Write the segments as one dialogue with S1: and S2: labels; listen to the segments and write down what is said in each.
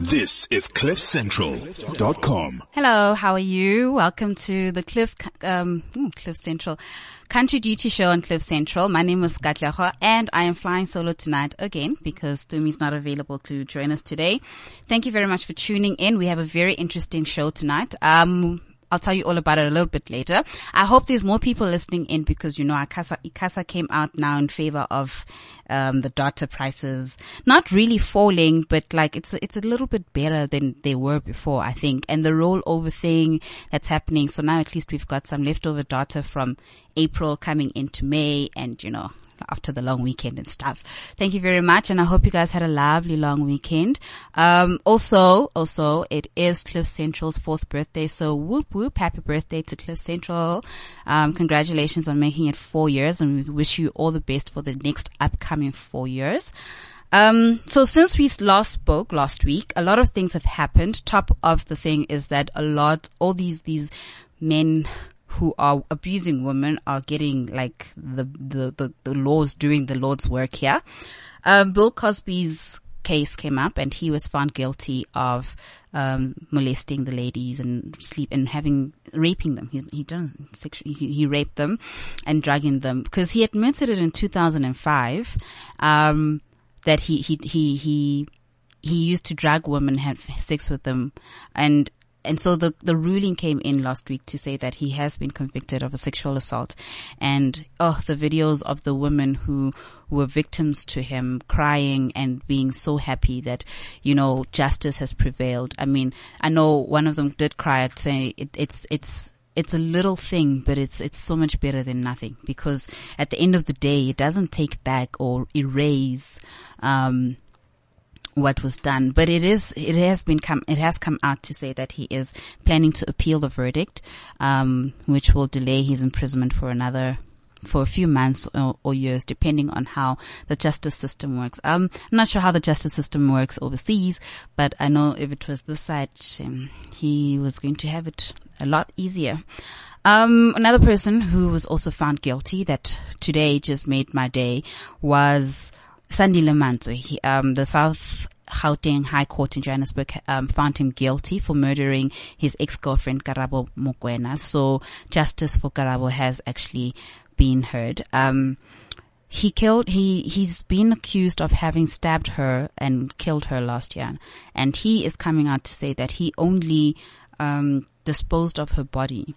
S1: This is CliffCentral.com.
S2: Hello, how are you? Welcome to the Cliff, um, ooh, Cliff Central Country Duty Show on Cliff Central. My name is Katleho and I am flying solo tonight again because Tumi's not available to join us today. Thank you very much for tuning in. We have a very interesting show tonight. Um, I'll tell you all about it a little bit later. I hope there's more people listening in because, you know, ICASA, ICASA came out now in favor of, um, the data prices not really falling, but like it's, it's a little bit better than they were before, I think. And the rollover thing that's happening. So now at least we've got some leftover data from April coming into May and, you know, after the long weekend and stuff. Thank you very much. And I hope you guys had a lovely long weekend. Um, also, also, it is Cliff Central's fourth birthday. So whoop whoop. Happy birthday to Cliff Central. Um, congratulations on making it four years and we wish you all the best for the next upcoming four years. Um, so since we last spoke last week, a lot of things have happened. Top of the thing is that a lot, all these, these men who are abusing women are getting like the, the, the, the laws doing the Lord's work here. Um, Bill Cosby's case came up and he was found guilty of um, molesting the ladies and sleep and having raping them. He he done sexually he, he, raped them and drugging them because he admitted it in 2005 um, that he he he he he used to drag women have sex with them and and so the, the ruling came in last week to say that he has been convicted of a sexual assault. And, oh, the videos of the women who were victims to him crying and being so happy that, you know, justice has prevailed. I mean, I know one of them did cry at saying it, it's, it's, it's a little thing, but it's, it's so much better than nothing because at the end of the day, it doesn't take back or erase, um, what was done, but it is, it has been come, it has come out to say that he is planning to appeal the verdict, um, which will delay his imprisonment for another for a few months or, or, years, depending on how the justice system works. Um, I'm not sure how the justice system works overseas, but I know if it was this side, um, he was going to have it a lot easier. Um, another person who was also found guilty that today just made my day was Sandile, um, the South Gauteng High Court in Johannesburg um, found him guilty for murdering his ex-girlfriend Karabo Mokoena. So justice for Karabo has actually been heard. Um, he killed, he, he's been accused of having stabbed her and killed her last year. And he is coming out to say that he only, um, disposed of her body.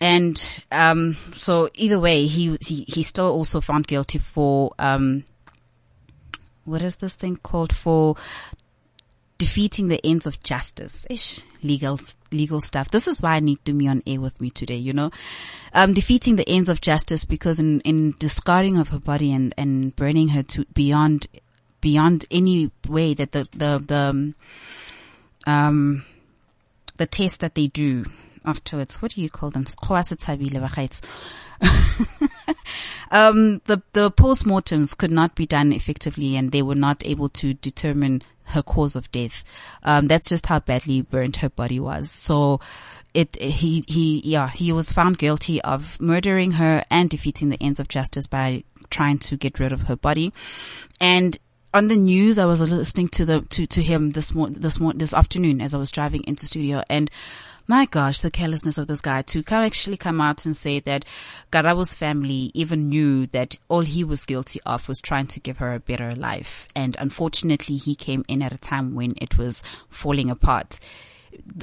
S2: And, um, so either way, he, he, he's still also found guilty for, um, what is this thing called for defeating the ends of justice. Ish, legal, legal stuff. This is why I need to be on air with me today, you know, um, defeating the ends of justice because in, in discarding of her body and, and burning her to beyond, beyond any way that the, the, the, um, the test that they do afterwards, what do you call them? um, the the postmortems could not be done effectively, and they were not able to determine her cause of death. Um, that's just how badly burnt her body was. So, it he he yeah he was found guilty of murdering her and defeating the ends of justice by trying to get rid of her body, and on the news, I was listening to the to to him this this this afternoon as I was driving into studio, and my gosh, the carelessness of this guy to come actually come out and say that Karabo's family even knew that all he was guilty of was trying to give her a better life. And unfortunately, he came in at a time when it was falling apart.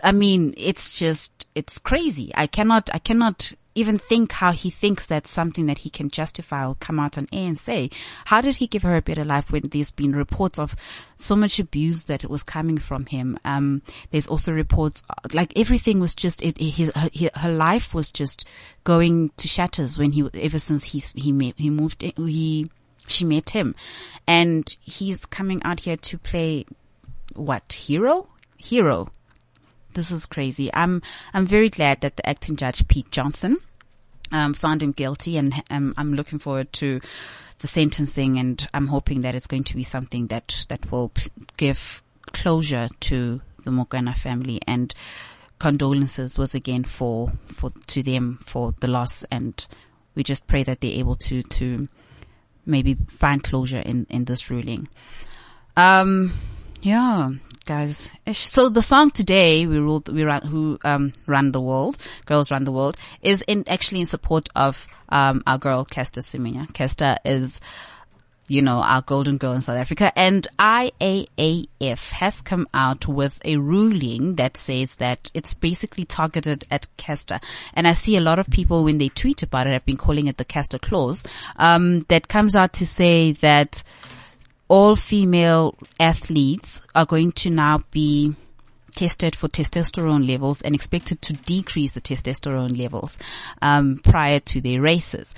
S2: I mean, it's just, it's crazy. I cannot, I cannot even think how he thinks that's something that he can justify or come out on air and say. How did he give her a better life when there's been reports of so much abuse that it was coming from him? Um, there's also reports, like everything was just, it, his, her, her, life was just going to shatters when he, ever since he, he, he moved, he, she met him and he's coming out here to play what hero hero this is crazy. I'm I'm very glad that the acting judge Peet Johnson um, found him guilty, and um, I'm looking forward to the sentencing, and I'm hoping that it's going to be something that that will p- give closure to the Mokoena family and condolences was again for for to them for the loss, and we just pray that they're able to to maybe find closure in in this ruling. Um, yeah, guys. So the song today, we ruled, we run, who, um, run the world, girls run the world, is in, actually in support of, um, our girl, Caster Semenya. Caster is, you know, our golden girl in South Africa. And IAAF has come out with a ruling that says that it's basically targeted at Caster. And I see a lot of people when they tweet about it have been calling it the Caster clause, um, that comes out to say that all female athletes are going to now be tested for testosterone levels and expected to decrease the testosterone levels um, prior to their races.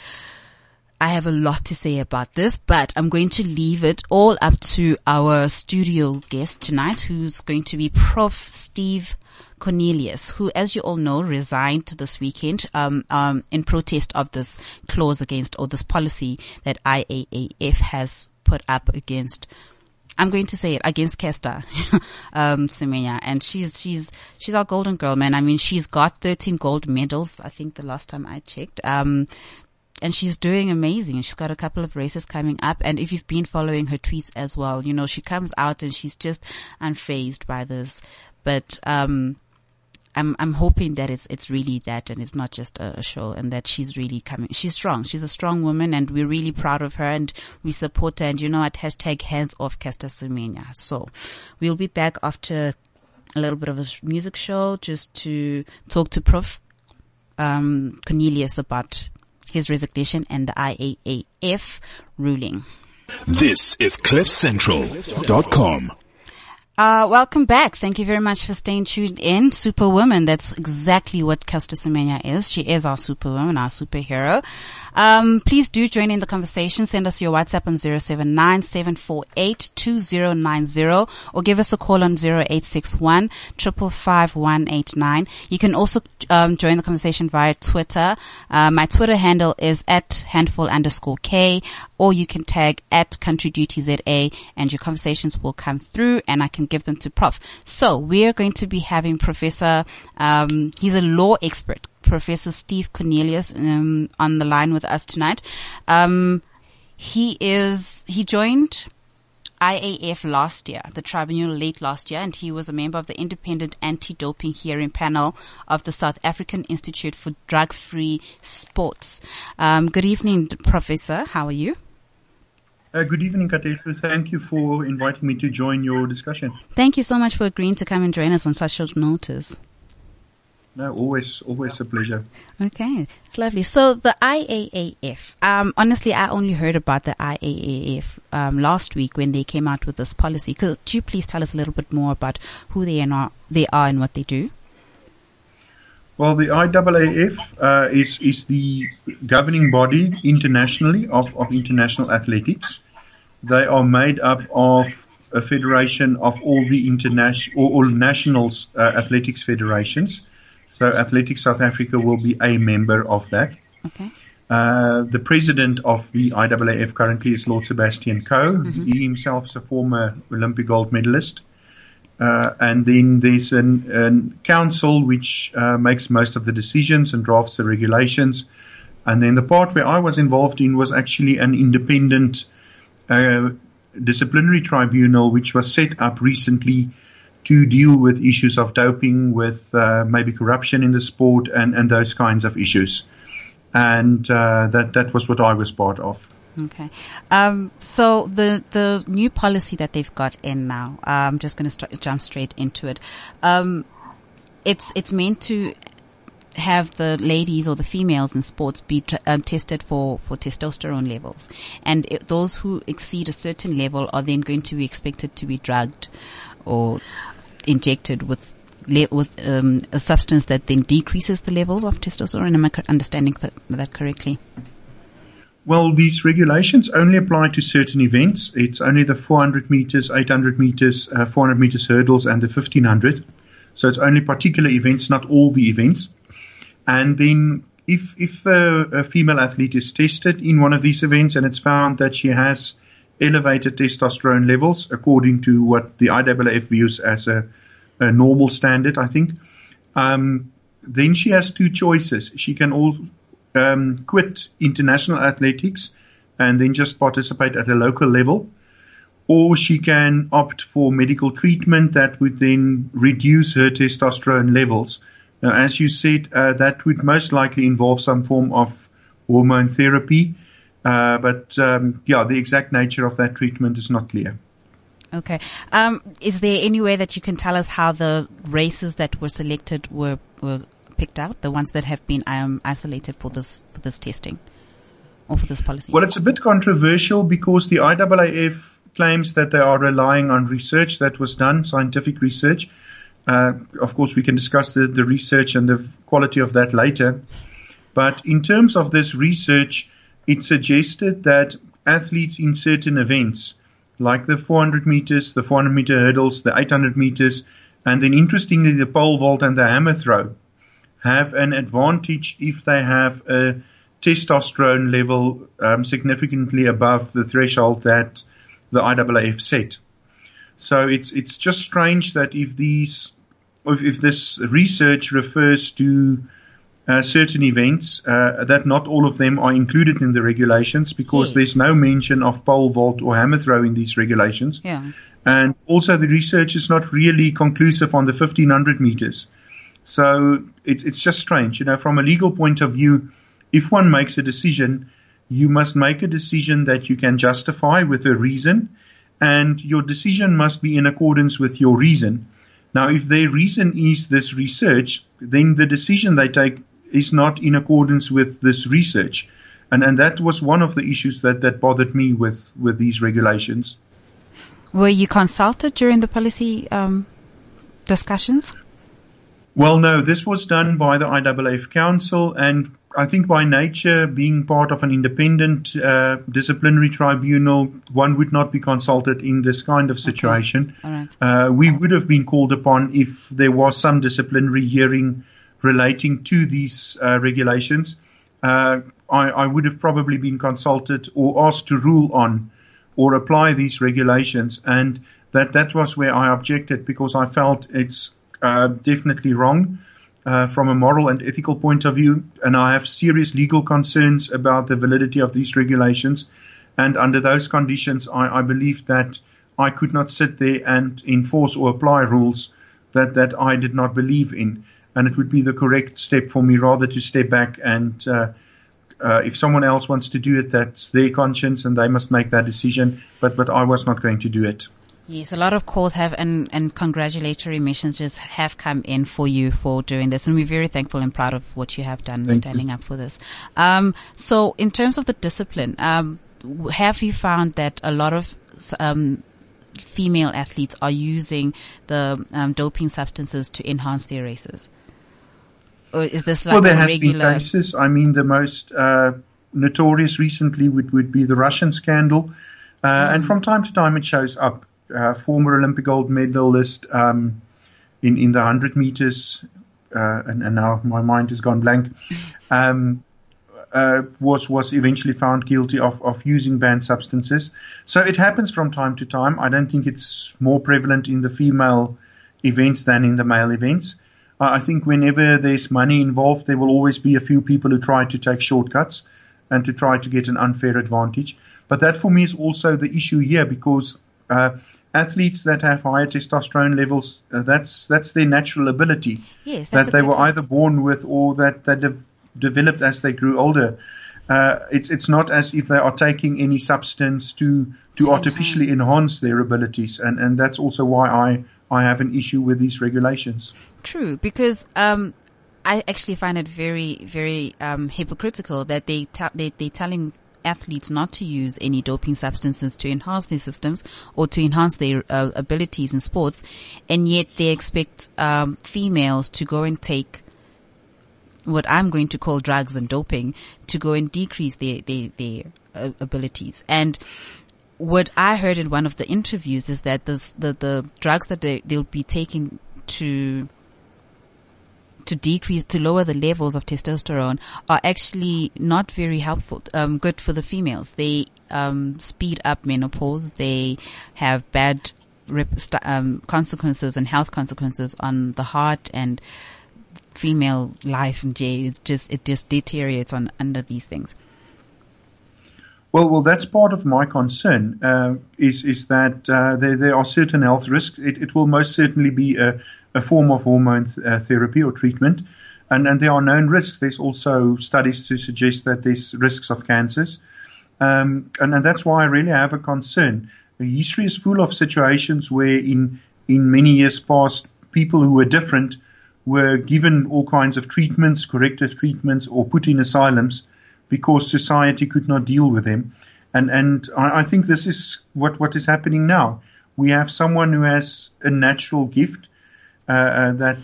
S2: I have a lot to say about this, but I'm going to leave it all up to our studio guest tonight, who's going to be Prof. Steve Cornelius, who, as you all know, resigned this weekend um, um, in protest of this clause against or this policy that IAAF has put up against I'm going to say it against Caster, um, Semenya, and she's she's she's our golden girl, man. I mean, she's got 13 gold medals. I think the last time I checked. Um, and she's doing amazing. She's got a couple of races coming up. And if you've been following her tweets as well, you know, she comes out and she's just unfazed by this. But, um, I'm I'm hoping that it's it's really that and it's not just a, show and that she's really coming. She's strong. She's a strong woman and we're really proud of her and we support her. And you know, at hashtag hands off Caster Semenya. So we'll be back after a little bit of a music show just to talk to Prof. Um, Cornelius about his resignation and the IAAF ruling.
S1: This is CliffCentral.com.
S2: Uh, welcome back. Thank you very much for staying tuned in. Superwoman. That's exactly what Caster Semenya is. She is our superwoman, our superhero. Um, please do join in the conversation. Send us your WhatsApp on 79 or give us a call on 0861 You can also um, join the conversation via Twitter. Uh, my Twitter handle is at handful underscore K or you can tag at country duty ZA and your conversations will come through and I can give them to Prof. So we are going to be having Professor, um, he's a law expert, Professor Steve Cornelius um, on the line with us tonight. Um, he is he joined IAAF last year, the tribunal late last year, and he was a member of the independent anti-doping hearing panel of the South African Institute for Drug-Free Sports. Um, good evening, Professor. How are you?
S3: Uh, good evening, Katesh. Thank you for inviting me to join your discussion.
S2: Thank you so much for agreeing to come and join us on such short notice.
S3: No, always, always a pleasure.
S2: Okay, it's lovely. So the IAAF, um, honestly, I only heard about the IAAF um, last week when they came out with this policy. Could you please tell us a little bit more about who they are, they are and what they do?
S3: Well, the IAAF uh, is is the governing body internationally of, of international athletics. They are made up of a federation of all the international all, all nationals uh, athletics federations so Athletics South Africa will be a member of that.
S2: Okay.
S3: Uh, the president of the IAAF currently is Lord Sebastian Coe. Mm-hmm. He himself is a former Olympic gold medalist. Uh, and then there's an, an council which uh, makes most of the decisions and drafts the regulations. And then the part where I was involved in was actually an independent uh, disciplinary tribunal which was set up recently to deal with issues of doping, with uh, maybe corruption in the sport, and, and those kinds of issues. And uh, that that was what I was part of.
S2: Okay. Um, so the the new policy that they've got in now, I'm just going to st- jump straight into it. Um, it's it's meant to have the ladies or the females in sports be t- um, tested for, for testosterone levels. And it, those who exceed a certain level are then going to be expected to be drugged or injected with with um, a substance that then decreases the levels of testosterone. Am I understanding that, that correctly?
S3: Well, these regulations only apply to certain events. It's only the 400 meters, 800 meters, uh, 400 meters hurdles, and the 1500. So it's only particular events, not all the events. And then if if a, a female athlete is tested in one of these events and it's found that she has elevated testosterone levels according to what the IAAF views as a, a normal standard, I think. Um, then she has two choices. She can all um, quit international athletics and then just participate at a local level, or she can opt for medical treatment that would then reduce her testosterone levels. Now, as you said, uh, that would most likely involve some form of hormone therapy. Uh, but um, yeah, the exact nature of that treatment is not clear.
S2: Okay. Um, is there any way that you can tell us how the races that were selected were were picked out, the ones that have been um, isolated for this for this testing or for this policy?
S3: Well, it's a bit controversial because the IAAF claims that they are relying on research that was done, scientific research. Uh, of course, we can discuss the, the research and the quality of that later. But in terms of this research, it suggested that athletes in certain events, like the 400 meters, the 400 meter hurdles, the 800 meters, and then interestingly the pole vault and the hammer throw, have an advantage if they have a testosterone level um, significantly above the threshold that the IAAF set. So it's it's just strange that if these if, if this research refers to uh, certain events uh, that not all of them are included in the regulations because yes. there's no mention of pole vault or hammer throw in these regulations.
S2: Yeah.
S3: And also the research is not really conclusive on the 1500 meters. So it's it's just strange, you know, from a legal point of view, if one makes a decision, you must make a decision that you can justify with a reason, and your decision must be in accordance with your reason. Now, if their reason is this research, then the decision they take is not in accordance with this research. And, and that was one of the issues that, that bothered me with, with these regulations.
S2: Were you consulted during the policy um, discussions?
S3: Well, no, this was done by the IAAF Council, and I think by nature, being part of an independent uh, disciplinary tribunal, one would not be consulted in this kind of situation.
S2: Okay.
S3: Uh, we would have been called upon if there was some disciplinary hearing relating to these uh, regulations. Uh, I, I, would have probably been consulted or asked to rule on or apply these regulations, and that that was where I objected because I felt it's uh, definitely wrong. Uh, from a moral and ethical point of view, and I have serious legal concerns about the validity of these regulations. And under those conditions, I, I believe that I could not sit there and enforce or apply rules that, that I did not believe in and it would be the correct step for me rather to step back and uh, uh, if someone else wants to do it, that's their conscience and they must make that decision. But but I was not going to do it.
S2: Yes, a lot of calls have and, and congratulatory messages have come in for you for doing this, and we're very thankful and proud of what you have done
S3: Thank
S2: standing
S3: you.
S2: up for this. Um, so, in terms of the discipline, um, have you found that a lot of um, female athletes are using the um, doping substances to enhance their races? Or is this like
S3: well, there has
S2: regular?
S3: been cases. I mean, the most uh, notorious recently would, would be the Russian scandal, uh, mm. and from time to time it shows up. Uh, former Olympic gold medalist um, in in the hundred meters, uh, and, and, now my mind has gone blank. Um, uh, was was eventually found guilty of, of using banned substances. So it happens from time to time. I don't think it's more prevalent in the female events than in the male events. I think whenever there's money involved, there will always be a few people who try to take shortcuts and to try to get an unfair advantage. But that for me is also the issue here because uh, athletes that have higher testosterone levels, uh, that's that's their natural ability
S2: yes,
S3: that they
S2: exactly.
S3: were either born with or that that de- developed as they grew older. Uh, it's it's not as if they are taking any substance to to,
S2: To
S3: artificially
S2: enhance.
S3: enhance their abilities, and and that's also why I I have an issue with these regulations.
S2: True, because um, I actually find it very, very um, hypocritical that they ta- they they're telling athletes not to use any doping substances to enhance their systems or to enhance their uh, abilities in sports, and yet they expect um, females to go and take what I'm going to call drugs and doping to go and decrease their their, their uh, abilities and what I heard in one of the interviews is that this, the the drugs that they they'll be taking to to decrease to lower the levels of testosterone are actually not very helpful um, good for the females. They um, speed up menopause. They have bad rep- um, consequences and health consequences on the heart and female life and Jay just it just deteriorates on under these things
S3: Well, well, that's part of my concern. Uh, is is that uh, there there are certain health risks. It, it will most certainly be a, a form of hormone th- uh, therapy or treatment, and and there are known risks. There's also studies to suggest that there's risks of cancers, um, and and that's why I really have a concern. History is full of situations where in in many years past, people who were different were given all kinds of treatments, corrective treatments, or put in asylums because society could not deal with him. And and I, I think this is what what is happening now. We have someone who has a natural gift. Uh, uh, that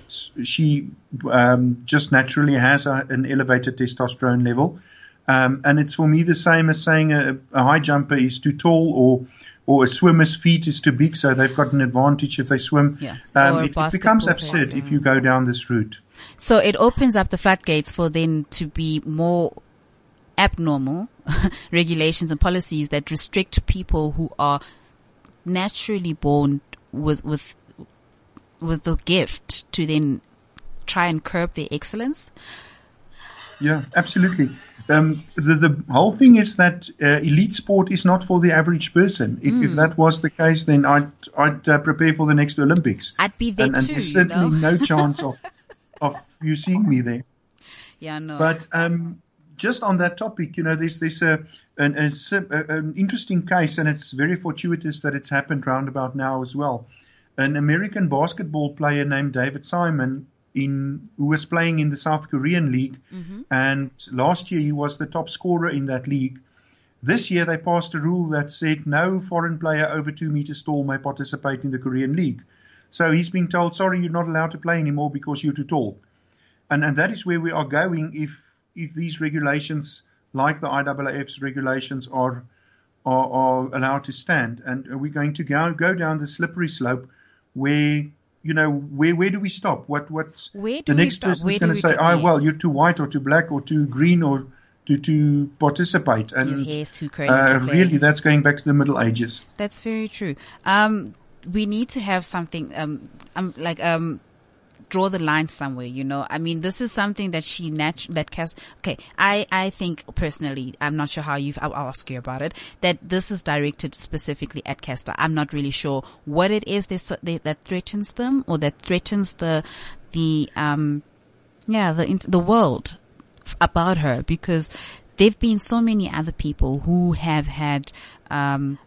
S3: she um, just naturally has a, an elevated testosterone level, um, and it's for me the same as saying a, a high jumper is too tall or or a swimmer's feet is too big, so they've got an advantage if they swim.
S2: Yeah.
S3: Um, it, it becomes absurd if you go down this route.
S2: So it opens up the floodgates for then to be more abnormal regulations and policies that restrict people who are naturally born with with with the gift to then try and curb their excellence.
S3: Yeah, absolutely. Um, the, the whole thing is that uh, elite sport is not for the average person. If,
S2: Hmm.
S3: if that was the case, then I'd, I'd uh, prepare for the next Olympics.
S2: I'd be there
S3: and, and
S2: too,
S3: there's
S2: you know.
S3: certainly no chance of, of you seeing me there.
S2: Yeah, no.
S3: But um, just on that topic, you know, there's there's a an, a, an interesting case, and it's very fortuitous that it's happened roundabout now as well. An American basketball player named David Simon, in who was playing in the South Korean league, mm-hmm. and last year he was the top scorer in that league. This year they passed a rule that said no foreign player over two meters tall may participate in the Korean league. So he's been told, sorry, you're not allowed to play anymore because you're too tall and and that is where we are going if if these regulations like the IAAF's regulations are are, are allowed to stand? And are we're going to go go down the slippery slope where you know where where do we stop? What what's the next person is going to say oh well you're too white or too black or too green or to to participate. And
S2: hair's too curly
S3: uh, really that's going back to the middle ages.
S2: That's very true. Um, we need to have something, um, um, like, um, draw the line somewhere, you know. I mean, this is something that she natu- that cast. Okay, I I think personally, I'm not sure how you. I'll ask you about it. That this is directed specifically at Caster. I'm not really sure what it is that that, threatens them or that threatens the the um yeah the the world about her because there've been so many other people who have had um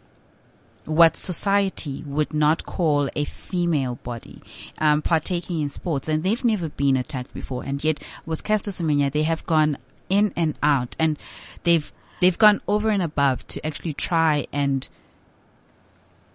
S2: what society would not call a female body, um, partaking in sports, and they've never been attacked before. And yet, with Caster Semenya, they have gone in and out, and they've they've gone over and above to actually try and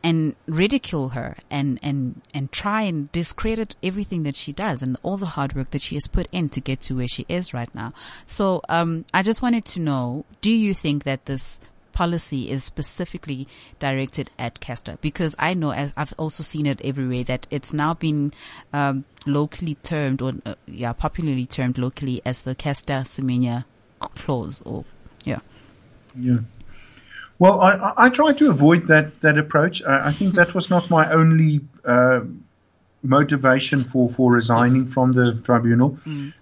S2: and ridicule her and and and try and discredit everything that she does and all the hard work that she has put in to get to where she is right now. So, um, I just wanted to know: Do you think that this policy is specifically directed at Caster? Because I know I've also seen it everywhere that it's now been um, locally termed or uh, yeah, popularly termed locally as the Caster Semenya clause or yeah.
S3: Yeah. Well, I, I, try to avoid that, that approach. I, I think that was not my only uh, motivation for, for resigning from the tribunal.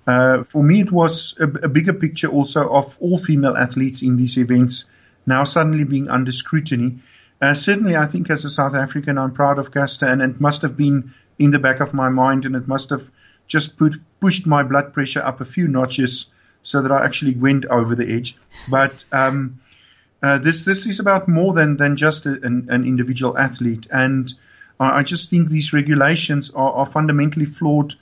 S3: Uh, for me, it was a, a bigger picture also of all female athletes in these events now suddenly being under scrutiny. Uh, certainly, I think as a South African, I'm proud of Caster, and it must have been in the back of my mind, and it must have just put pushed my blood pressure up a few notches so that I actually went over the edge. But um, uh, this this is about more than than just a, an, an individual athlete, and I, I just think these regulations are, are fundamentally flawed.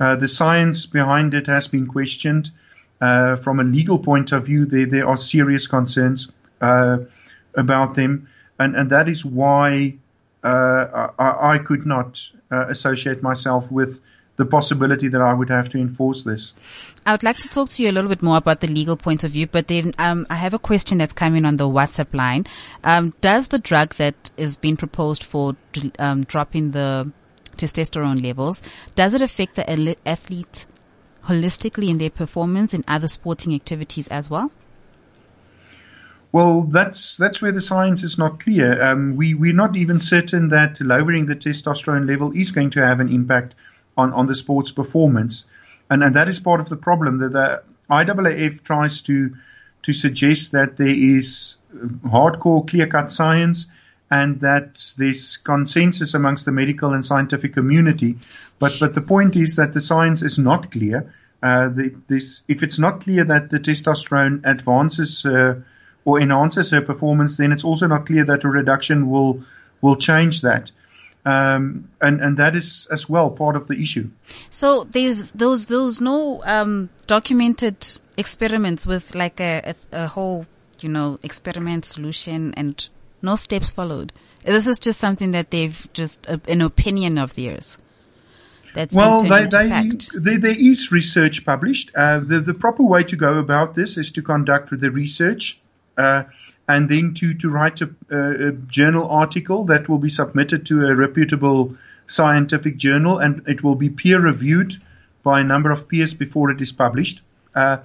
S3: Uh, the science behind it has been questioned. Uh, from a legal point of view, there there are serious concerns uh, about them, and and that is why uh, I, I could not uh, associate myself with the possibility that I would have to enforce this.
S2: I would like to talk to you a little bit more about the legal point of view, but then um, I have a question that's coming on the WhatsApp line. Um, does the drug that is being proposed for um, dropping the testosterone levels does it affect the athlete holistically in their performance in other sporting activities as well?
S3: Well, that's that's where the science is not clear. Um, we we're not even certain that lowering the testosterone level is going to have an impact on, on the sport's performance, and and that is part of the problem that the IAAF tries to to suggest that there is hardcore clear cut science and that there's consensus amongst the medical and scientific community. But, but the point is that the science is not clear. Uh, the, this, if it's not clear that the testosterone advances uh, or enhances her performance, then it's also not clear that a reduction will will change that. Um, and and that is as well part of the issue.
S2: So there's those those no um, documented experiments with like a, a, a whole you know experiment solution and no steps followed. This is just something that they've just uh, an opinion of theirs. That's
S3: well,
S2: they,
S3: they, they, there is research published. Uh, the, the proper way to go about this is to conduct the research and then to, to write a, a, journal article that will be submitted to a reputable scientific journal and it will be peer reviewed by a number of peers before it is published. Uh,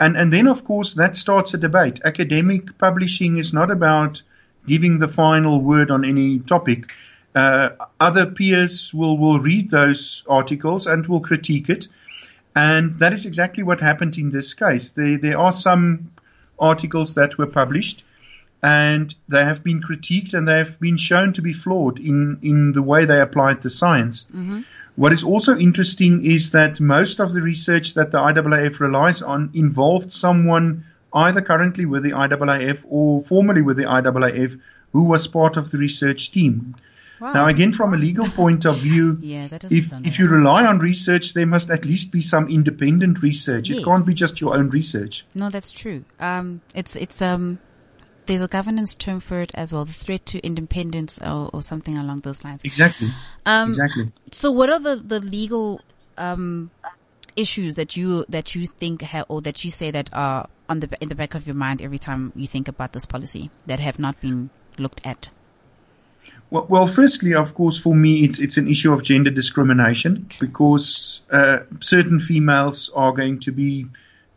S3: and, and then, of course, that starts a debate. Academic publishing is not about giving the final word on any topic. Uh, other peers will, will read those articles and will critique it. And that is exactly what happened in this case. There, there are some articles that were published and they have been critiqued and they have been shown to be flawed in, in the way they applied the science. Mm-hmm. What is also interesting is that most of the research that the IAAF relies on involved someone either currently with the IAAF or formerly with the IAAF who was part of the research team. Wow. Now, again, from a legal point of view,
S2: yeah,
S3: if, if you rely on research, there must at least be some independent research. Yes. It can't be just your own research.
S2: No, that's true. Um, it's, it's, um, there's a governance term for it as well, the threat to independence or, or something along those lines.
S3: Exactly. Um, exactly.
S2: So what are the, the legal, um, issues that you, that you think have, or that you say that are on the, in the back of your mind every time you think about this policy that have not been looked at?
S3: Well, well, firstly, of course, for me, it's it's an issue of gender discrimination because uh, certain females are going to be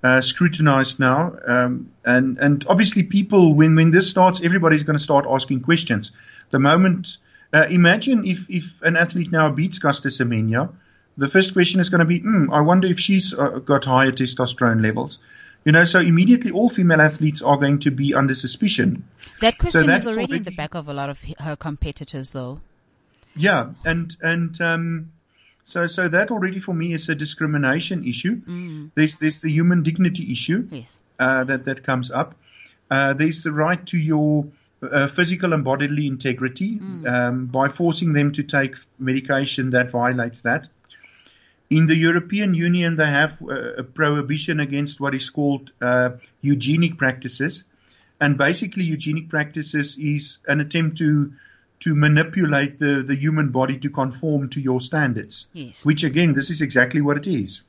S3: uh, scrutinized now, um, and and obviously, people when when this starts, everybody's going to start asking questions. The moment, uh, imagine if if an athlete now beats Caster Semenya, the first question is going to be, mm, I wonder if she's uh, got higher testosterone levels. You know, so immediately all female athletes are going to be under suspicion.
S2: That question so is already, already, in the back of a lot of her competitors, though.
S3: Yeah, and and um, so so that already for me is a discrimination issue. Mm. There's there's the human dignity issue
S2: yes.
S3: uh, that that comes up. Uh, there's the right to your uh, physical and bodily integrity mm. um, by forcing them to take medication that violates that. In the European Union, they have uh, a prohibition against what is called uh, eugenic practices. And basically, eugenic practices is an attempt to to manipulate the, the human body to conform to your standards.
S2: Yes.
S3: Which, again, this is exactly what it is.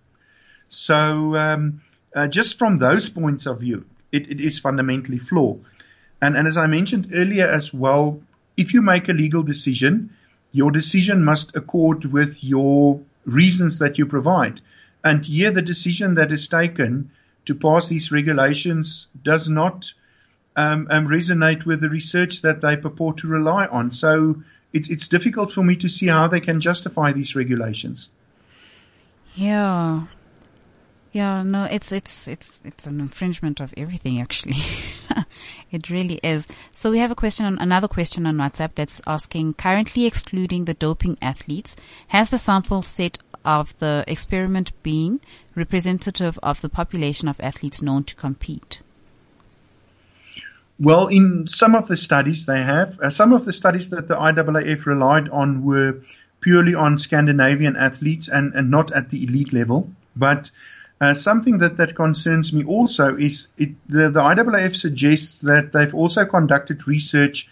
S3: So, um, uh, just from those points of view, it, it is fundamentally flawed. And, and as I mentioned earlier as well, if you make a legal decision, your decision must accord with your reasons that you provide. And here the decision that is taken to pass these regulations does not um, um, resonate with the research that they purport to rely on. So it's it's difficult for me to see how they can justify these regulations.
S2: Yeah. Yeah, no, it's it's it's it's an infringement of everything actually. it really is. So we have a question on another question on WhatsApp that's asking currently excluding the doping athletes, has the sample set of the experiment been representative of the population of athletes known to compete?
S3: Well, in some of the studies they have, uh, some of the studies that the IAAF relied on were purely on Scandinavian athletes and, and not at the elite level. But uh, something that, that concerns me also is it, the, the IAAF suggests that they've also conducted research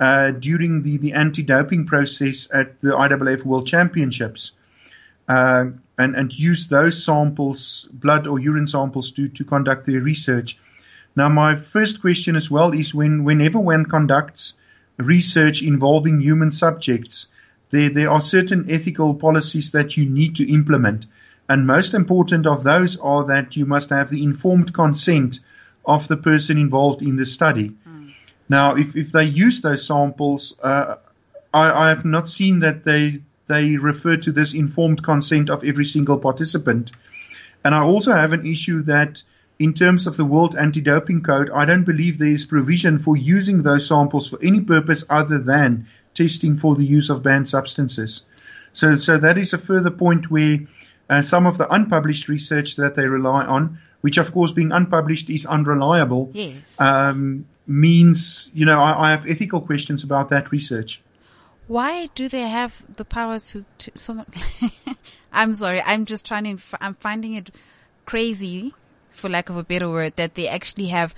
S3: uh, during the, the anti-doping process at the IAAF World Championships uh, and, and used those samples, blood or urine samples, to, to conduct their research. Now, my first question as well is when, whenever one conducts research involving human subjects, there, there are certain ethical policies that you need to implement. And most important of those are that you must have the informed consent of the person involved in the study. Mm. Now, if, if they use those samples, uh, I, I have not seen that they they refer to this informed consent of every single participant. And I also have an issue that in terms of the World Anti-Doping Code, I don't believe there is provision for using those samples for any purpose other than testing for the use of banned substances. So, so that is a further point where uh, some of the unpublished research that they rely on, which of course being unpublished is unreliable,
S2: Yes.
S3: um, means, you know, I, I have ethical questions about that research.
S2: Why do they have the power to, to so much? I'm sorry. I'm just trying to, I'm finding it crazy, for lack of a better word, that they actually have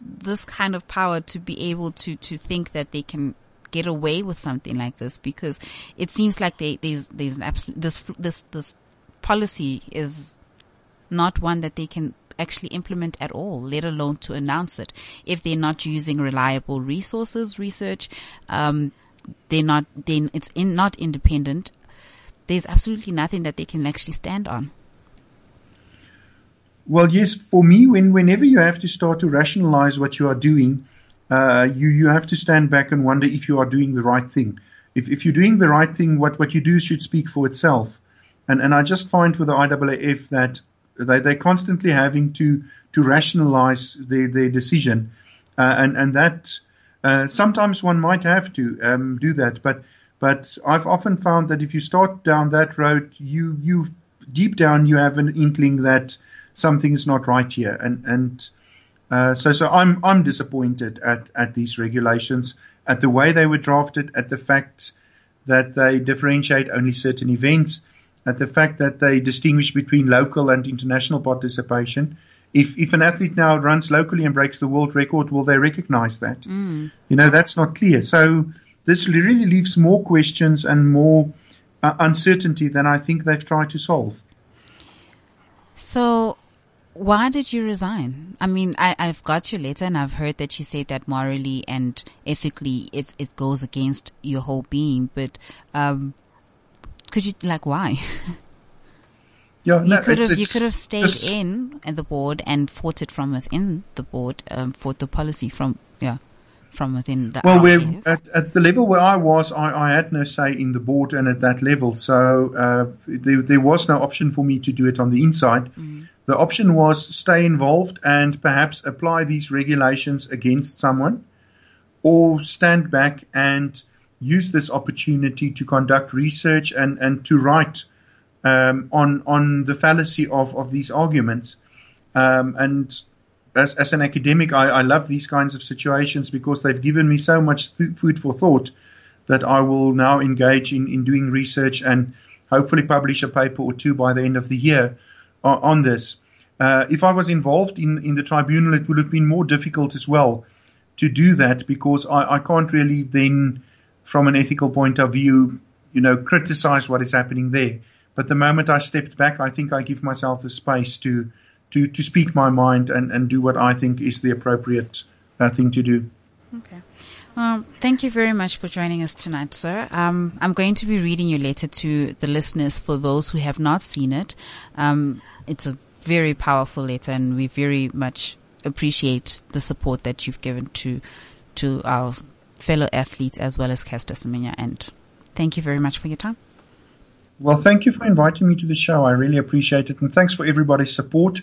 S2: this kind of power to be able to, to think that they can get away with something like this because it seems like they, there's, there's an absolute, this, this, this policy is not one that they can actually implement at all, let alone to announce it. If they're not using reliable resources, research, um, they're not, then it's in, not independent. There's absolutely nothing that they can actually stand on.
S3: Well, yes, for me, when whenever you have to start to rationalize what you are doing, uh, you you have to stand back and wonder if you are doing the right thing. If if you're doing the right thing, what what you do should speak for itself. And and I just find with the IAAF that they they're constantly having to to rationalize their their decision, uh, and and that uh, sometimes one might have to um, do that, but but I've often found that if you start down that road, you you deep down you have an inkling that something is not right here, and and uh, so so I'm I'm disappointed at at these regulations, at the way they were drafted, at the fact that they differentiate only certain events, at the fact that they distinguish between local and international participation. If if an athlete now runs locally and breaks the world record, will they recognize that?
S2: Mm.
S3: You know, that's not clear. So this really leaves more questions and more uh, uncertainty than I think they've tried to solve.
S2: So, why did you resign? I mean, I, I've got your letter and I've heard that you say that morally and ethically it's, it goes against your whole being, but, um, could you, like, why?
S3: Yeah,
S2: You
S3: no,
S2: could have, you could have stayed
S3: just-
S2: in at the board and fought it from within the board, um, fought the policy from, yeah, from within the
S3: Well, we're, at, at the level where I was, I, I had no say in the board and at that level. So uh, there, there was no option for me to do it on the inside. The option was stay involved and perhaps apply these regulations against someone or stand back and use this opportunity to conduct research and, and to write um, on on the fallacy of, of these arguments. Um, and as, as an academic, I, I love these kinds of situations because they've given me so much th- food for thought that I will now engage in, in doing research and hopefully publish a paper or two by the end of the year on, on this. Uh, if I was involved in, in the tribunal, it would have been more difficult as well to do that because I, I can't really then, from an ethical point of view, you know, criticize what is happening there. But the moment I stepped back, I think I give myself the space to to, to speak my mind and, and do what I think is the appropriate uh, thing to do.
S2: Okay. Um, thank you very much for joining us tonight, sir. Um, I'm going to be reading your letter to the listeners for those who have not seen it. Um, it's a very powerful letter, and we very much appreciate the support that you've given to to our fellow athletes as well as Caster Semenya. And thank you very much for your time.
S3: Well, thank you for inviting me to the show. I really appreciate it, and thanks for everybody's support.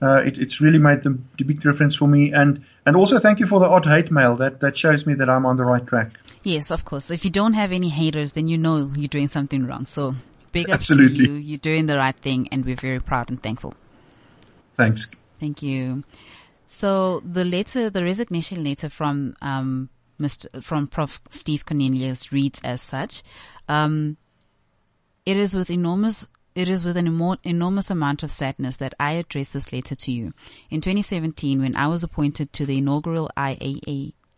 S3: Uh, it, it's really made the, the big difference for me, and and also thank you for the odd hate mail. That that shows me that I'm on the right track.
S2: Yes, of course. If you don't have any haters, then you know you're doing something wrong. So big ups to
S3: Absolutely.
S2: you. You're doing the right thing, and we're very proud and thankful.
S3: Thanks.
S2: Thank you. So the letter, the resignation letter from um, Mr. from Prof. Steve Cornelius reads as such. Um, it is with enormous it is with an emo- enormous amount of sadness that I address this letter to you. In 2017, when I was appointed to the inaugural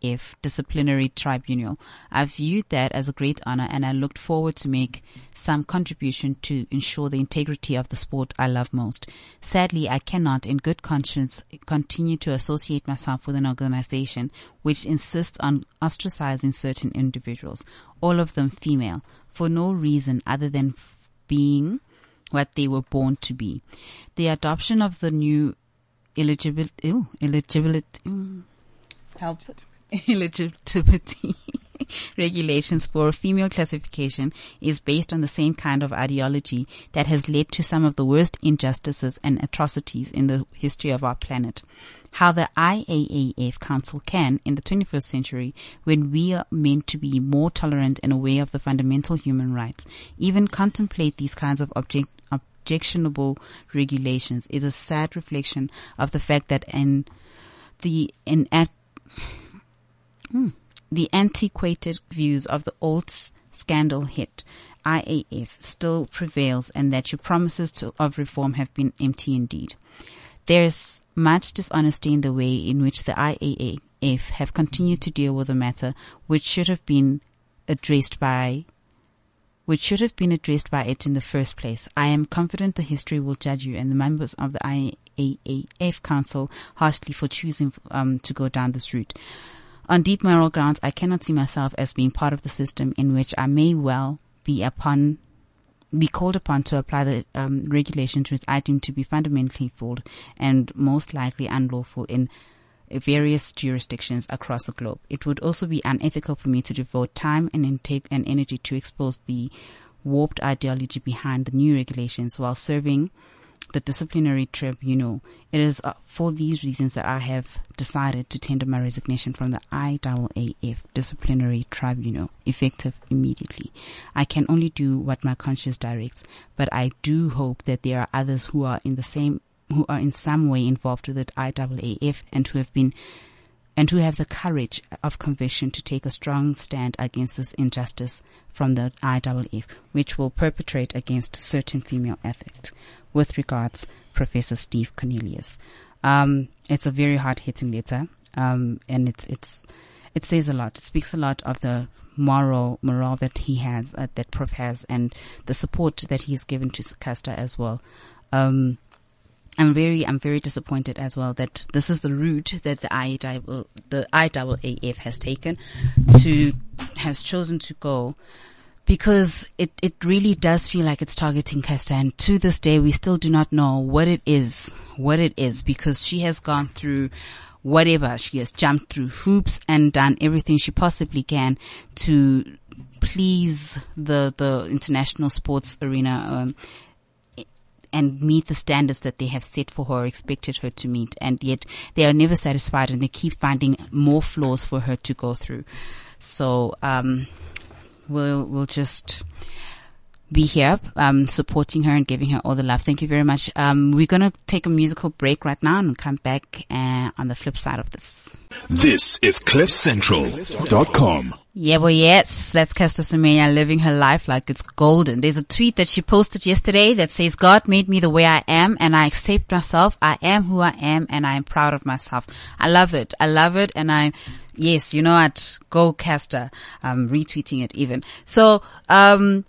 S2: IAAF disciplinary tribunal, I viewed that as a great honor and I looked forward to make some contribution to ensure the integrity of the sport I love most. Sadly, I cannot in good conscience continue to associate myself with an organization which insists on ostracizing certain individuals, all of them female, for no reason other than f- being what they were born to be. The adoption of the new eligibility, eligibility, help it, eligibility regulations for female classification is based on the same kind of ideology that has led to some of the worst injustices and atrocities in the history of our planet. How the IAAF Council can, in the 21st century, when we are meant to be more tolerant and aware of the fundamental human rights, even contemplate these kinds of object, objectionable regulations is a sad reflection of the fact that in the in at mm, the antiquated views of the old scandal hit IAAF still prevails and that your promises to, of reform have been empty indeed. There is much dishonesty in the way in which the IAAF have continued to deal with the matter, which should have been addressed by which should have been addressed by it in the first place. I am confident the history will judge you and the members of the IAAF Council harshly for choosing um, to go down this route. On deep moral grounds, I cannot see myself as being part of the system in which I may well be upon be called upon to apply the um, regulations which I deem to be fundamentally flawed and most likely unlawful in various jurisdictions across the globe. It would also be unethical for me to devote time and intake and energy to expose the warped ideology behind the new regulations while serving the disciplinary tribunal. It is uh, for these reasons that I have decided to tender my resignation from the IAAF disciplinary tribunal effective immediately. I can only do what my conscience directs, but I do hope that there are others who are in the same who are in some way involved with the IAAF and who have been and who have the courage of conviction to take a strong stand against this injustice from the IAAF, which will perpetrate against certain female athletes. With regards, Professor Steve Cornelius. Um, it's a very hard-hitting letter, um, and it's it's it says a lot. It speaks a lot of the moral morale that he has, uh, that Prof has, and the support that he's given to Caster as well. Um, I'm very, I'm very disappointed as well that this is the route that the IAAF, the IAAF has taken to, has chosen to go because it, it really does feel like it's targeting Caster. And to this day, we still do not know what it is, what it is, because she has gone through whatever. She has jumped through hoops and done everything she possibly can to please the, the international sports arena. Um, and meet the standards that they have set for her or expected her to meet. And yet they are never satisfied and they keep finding more flaws for her to go through. So, um, we'll, we'll just, be here, um, supporting her and giving her all the love. Thank you very much. Um, we're going to take a musical break right now and come back uh, on the flip side of this.
S1: This is CliffCentral.com.
S2: Yeah, well, yes, that's Caster Semenya living her life like it's golden. There's a tweet that she posted yesterday that says, God made me the way I am and I accept myself. I am who I am and I am proud of myself. I love it. I love it. And I, yes, you know what? Go Caster. I'm retweeting it even. So, um,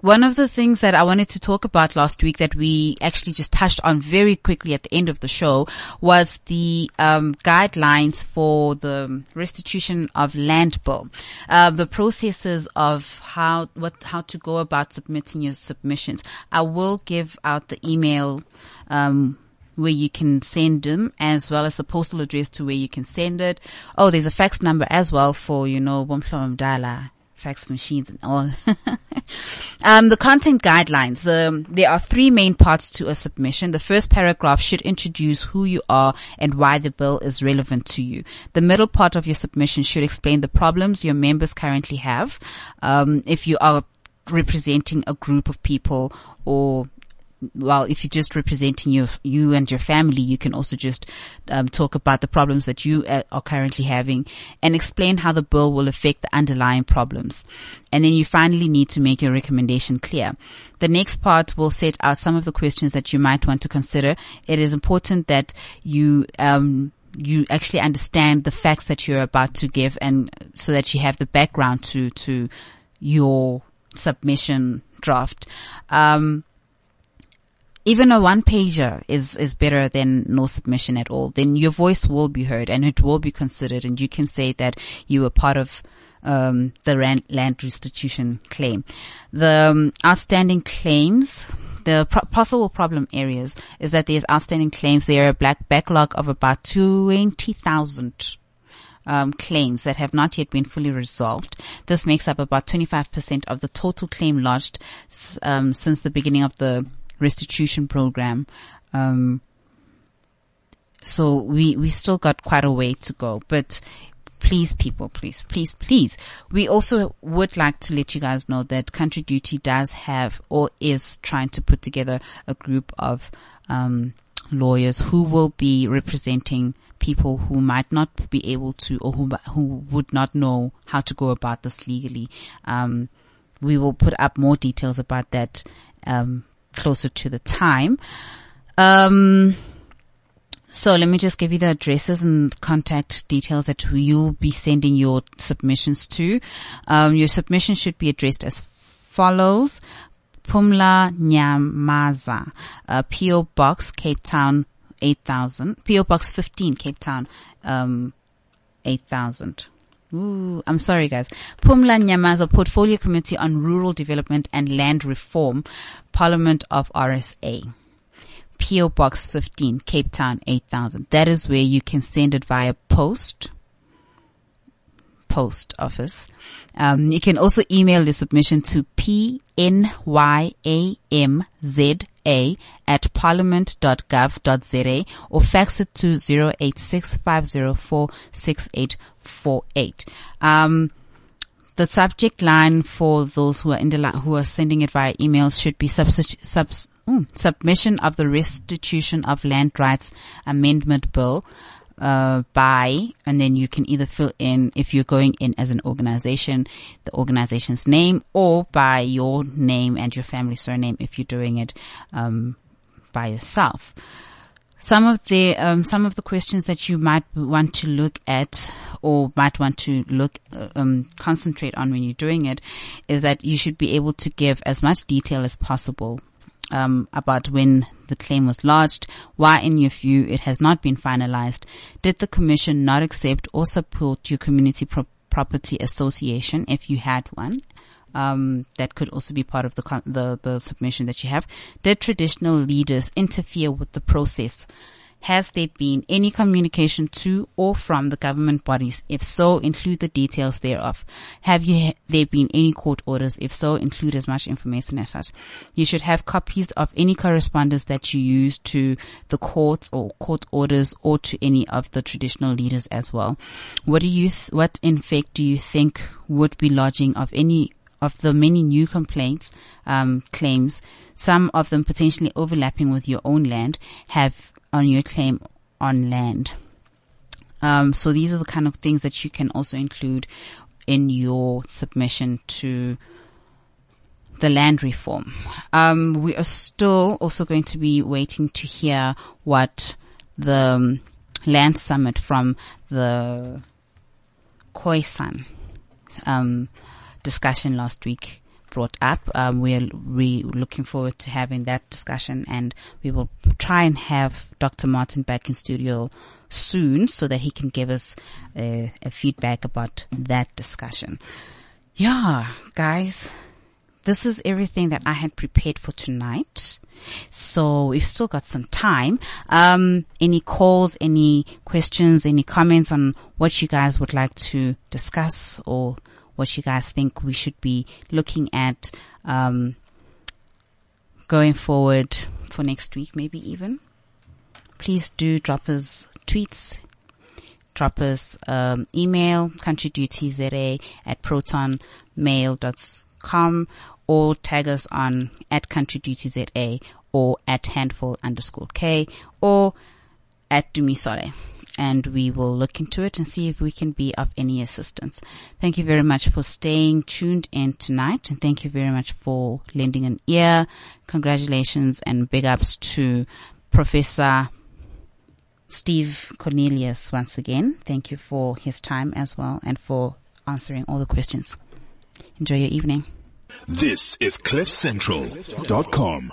S2: one of the things that I wanted to talk about last week that we actually just touched on very quickly at the end of the show was the um, guidelines for the restitution of land bill, uh, the processes of how what how to go about submitting your submissions. I will give out the email. Um, where you can send them as well as the postal address to where you can send it. Oh, there's a fax number as well for, you know, Bomflom Dala fax machines and all. um, the content guidelines. Um, there are three main parts to a submission. The first paragraph should introduce who you are and why the bill is relevant to you. The middle part of your submission should explain the problems your members currently have. Um, if you are representing a group of people or well, if you're just representing your, you and your family, you can also just um, talk about the problems that you uh, are currently having and explain how the bill will affect the underlying problems. And then you finally need to make your recommendation clear. The next part will set out some of the questions that you might want to consider. It is important that you, um, you actually understand the facts that you're about to give and so that you have the background to, to your submission draft. Um, even a one pager is, is better than no submission at all. Then your voice will be heard and it will be considered and you can say that you were part of um, the land restitution claim. The um, outstanding claims, the pro- possible problem areas is that there's outstanding claims. There are a black backlog of about 20,000 um, claims that have not yet been fully resolved. This makes up about 25% of the total claim lodged um, since the beginning of the restitution program. Um, so we we still got quite a way to go, but please people, please, please, please. We also would like to let you guys know that Country Duty does have or is trying to put together a group of um, lawyers who will be representing people who might not be able to or who who would not know how to go about this legally. Um, we will put up more details about that um, closer to the time. Um, so let me just give you the addresses and contact details that you'll be sending your submissions to. Um, your submission should be addressed as follows. Pumla Nyamaza, uh, PO Box, Cape Town, 8000. PO Box 15, Cape Town, um, 8000. Ooh, I'm sorry guys. Pumla Nyamaza, Portfolio Committee on Rural Development and Land Reform, Parliament of RSA. PO Box 15, Cape Town 8000. That is where you can send it via post, post office. Um, you can also email the submission to pnyamza at parliament.gov.za or fax it to 0865046848. Um, the subject line for those who are in the line, who are sending it via email should be subs- subs- mm, submission of the restitution of land rights amendment bill uh, by, and then you can either fill in if you're going in as an organization, the organization's name, or by your name and your family surname if you're doing it um, by yourself. Some of the um, some of the questions that you might want to look at or might want to look um, concentrate on when you're doing it is that you should be able to give as much detail as possible um, about when the claim was lodged, why in your view it has not been finalized, did the commission not accept or support your community pro- property association if you had one, um, that could also be part of the, the the submission that you have. Did traditional leaders interfere with the process? Has there been any communication to or from the government bodies? If so, include the details thereof. Have you there been any court orders? If so, include as much information as such. You should have copies of any correspondence that you use to the courts or court orders or to any of the traditional leaders as well. What do you th- what in fact do you think would be lodging of any of the many new complaints, um, claims, some of them potentially overlapping with your own land, have on your claim on land. Um, so these are the kind of things that you can also include in your submission to the land reform. Um, we are still also going to be waiting to hear what the um, land summit from the Khoisan um, discussion last week brought up. Um, we're re- looking forward to having that discussion and we will try and have Dr. Martin back in studio soon so that he can give us a, a feedback about that discussion. Yeah, guys, this is everything that I had prepared for tonight. So we've still got some time. Um, any calls, any questions, any comments on what you guys would like to discuss or what you guys think we should be looking at um, going forward for next week, maybe even. Please do drop us tweets, drop us um, email, countrydutyza at protonmail.com or tag us on at countrydutyza or at handful underscore K or at Dumisole and we will look into it and see if we can be of any assistance. Thank you very much for staying tuned in tonight and thank you very much for lending an ear. Congratulations and big ups to Professor Steve Cornelius once again. Thank you for his time as well and for answering all the questions. Enjoy your evening.
S1: This is CliffCentral.com.